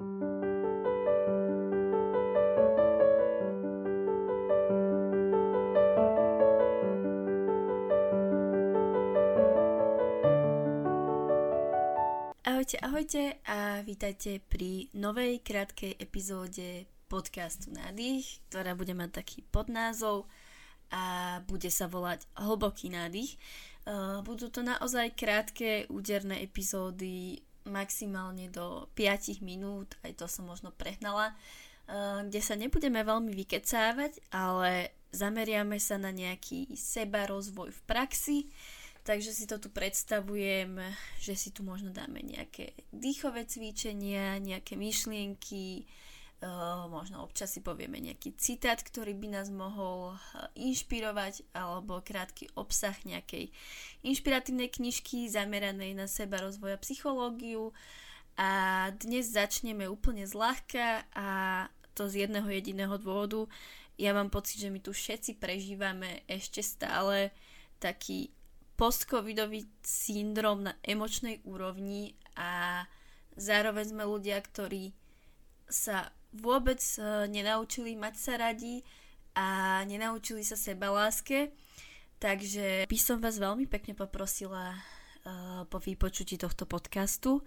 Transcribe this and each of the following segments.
Ahojte, ahojte a vítajte pri novej krátkej epizóde podcastu Nádych, ktorá bude mať taký podnázov a bude sa volať Hlboký nádych. Budú to naozaj krátke, úderné epizódy, maximálne do 5 minút, aj to som možno prehnala, kde sa nebudeme veľmi vykecávať, ale zameriame sa na nejaký seba rozvoj v praxi, Takže si to tu predstavujem, že si tu možno dáme nejaké dýchové cvičenia, nejaké myšlienky, možno občas si povieme nejaký citát, ktorý by nás mohol uh, inšpirovať, alebo krátky obsah nejakej inšpiratívnej knižky zameranej na seba rozvoja psychológiu. A dnes začneme úplne zľahka a to z jedného jediného dôvodu. Ja mám pocit, že my tu všetci prežívame ešte stále taký post-covidový syndrom na emočnej úrovni a zároveň sme ľudia, ktorí sa vôbec e, nenaučili mať sa radi a nenaučili sa seba láske. Takže by som vás veľmi pekne poprosila uh, po vypočutí tohto podcastu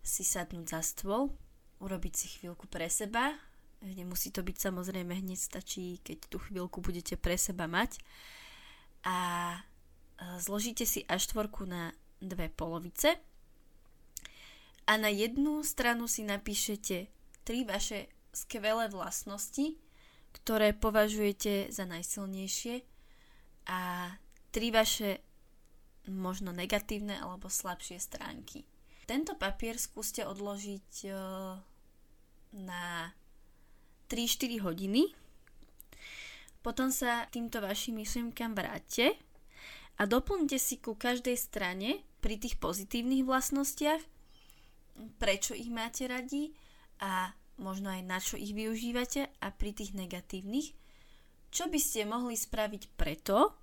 si sadnúť za stôl, urobiť si chvíľku pre seba. Nemusí to byť samozrejme hneď, stačí, keď tú chvíľku budete pre seba mať. A zložíte si A4 na dve polovice a na jednu stranu si napíšete tri vaše skvelé vlastnosti, ktoré považujete za najsilnejšie a tri vaše možno negatívne alebo slabšie stránky. Tento papier skúste odložiť e, na 3-4 hodiny. Potom sa týmto vašim myšlienkam vráte a doplňte si ku každej strane pri tých pozitívnych vlastnostiach, prečo ich máte radi a možno aj na čo ich využívate a pri tých negatívnych, čo by ste mohli spraviť preto,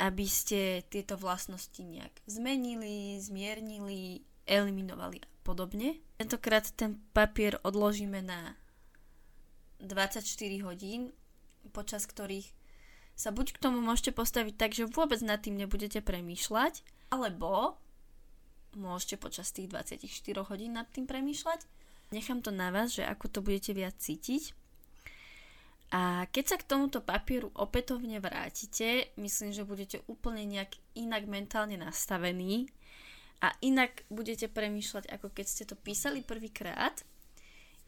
aby ste tieto vlastnosti nejak zmenili, zmiernili, eliminovali a podobne. Tentokrát ten papier odložíme na 24 hodín, počas ktorých sa buď k tomu môžete postaviť tak, že vôbec nad tým nebudete premýšľať, alebo môžete počas tých 24 hodín nad tým premýšľať. Nechám to na vás, že ako to budete viac cítiť. A keď sa k tomuto papieru opätovne vrátite, myslím, že budete úplne nejak inak mentálne nastavení a inak budete premýšľať, ako keď ste to písali prvýkrát.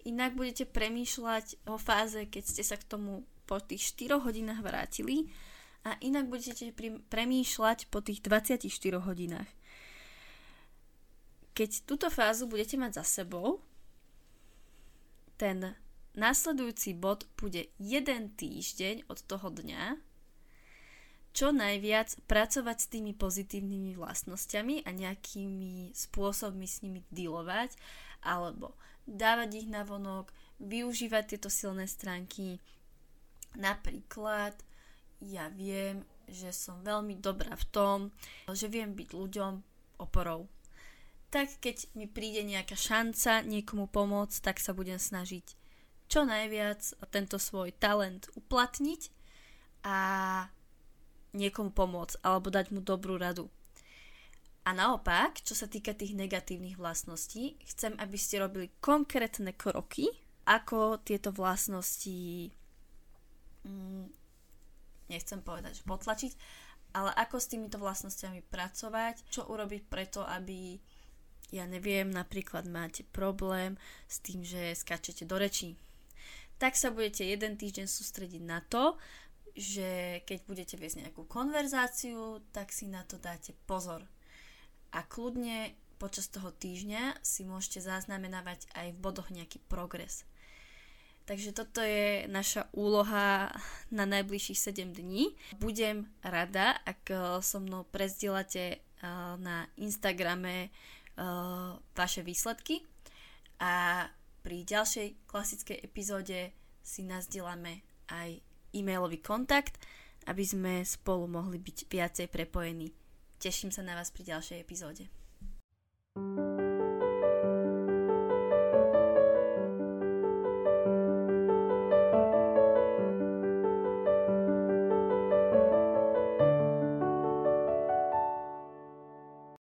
Inak budete premýšľať o fáze, keď ste sa k tomu po tých 4 hodinách vrátili a inak budete premýšľať po tých 24 hodinách. Keď túto fázu budete mať za sebou, ten následujúci bod bude jeden týždeň od toho dňa, čo najviac pracovať s tými pozitívnymi vlastnosťami a nejakými spôsobmi s nimi dealovať, alebo dávať ich na vonok, využívať tieto silné stránky, Napríklad ja viem, že som veľmi dobrá v tom, že viem byť ľuďom oporou. Tak keď mi príde nejaká šanca niekomu pomôcť, tak sa budem snažiť čo najviac tento svoj talent uplatniť a niekomu pomôcť alebo dať mu dobrú radu. A naopak, čo sa týka tých negatívnych vlastností, chcem, aby ste robili konkrétne kroky, ako tieto vlastnosti mm, nechcem povedať, že potlačiť, ale ako s týmito vlastnosťami pracovať, čo urobiť preto, aby ja neviem, napríklad máte problém s tým, že skačete do rečí. Tak sa budete jeden týždeň sústrediť na to, že keď budete viesť nejakú konverzáciu, tak si na to dáte pozor. A kľudne počas toho týždňa si môžete zaznamenávať aj v bodoch nejaký progres. Takže toto je naša úloha na najbližších 7 dní. Budem rada, ak so mnou prezdielate eh, na Instagrame eh, vaše výsledky a pri ďalšej klasickej epizóde si nazdielame aj e-mailový kontakt, aby sme spolu mohli byť viacej prepojení. Teším sa na vás pri ďalšej epizóde. thank you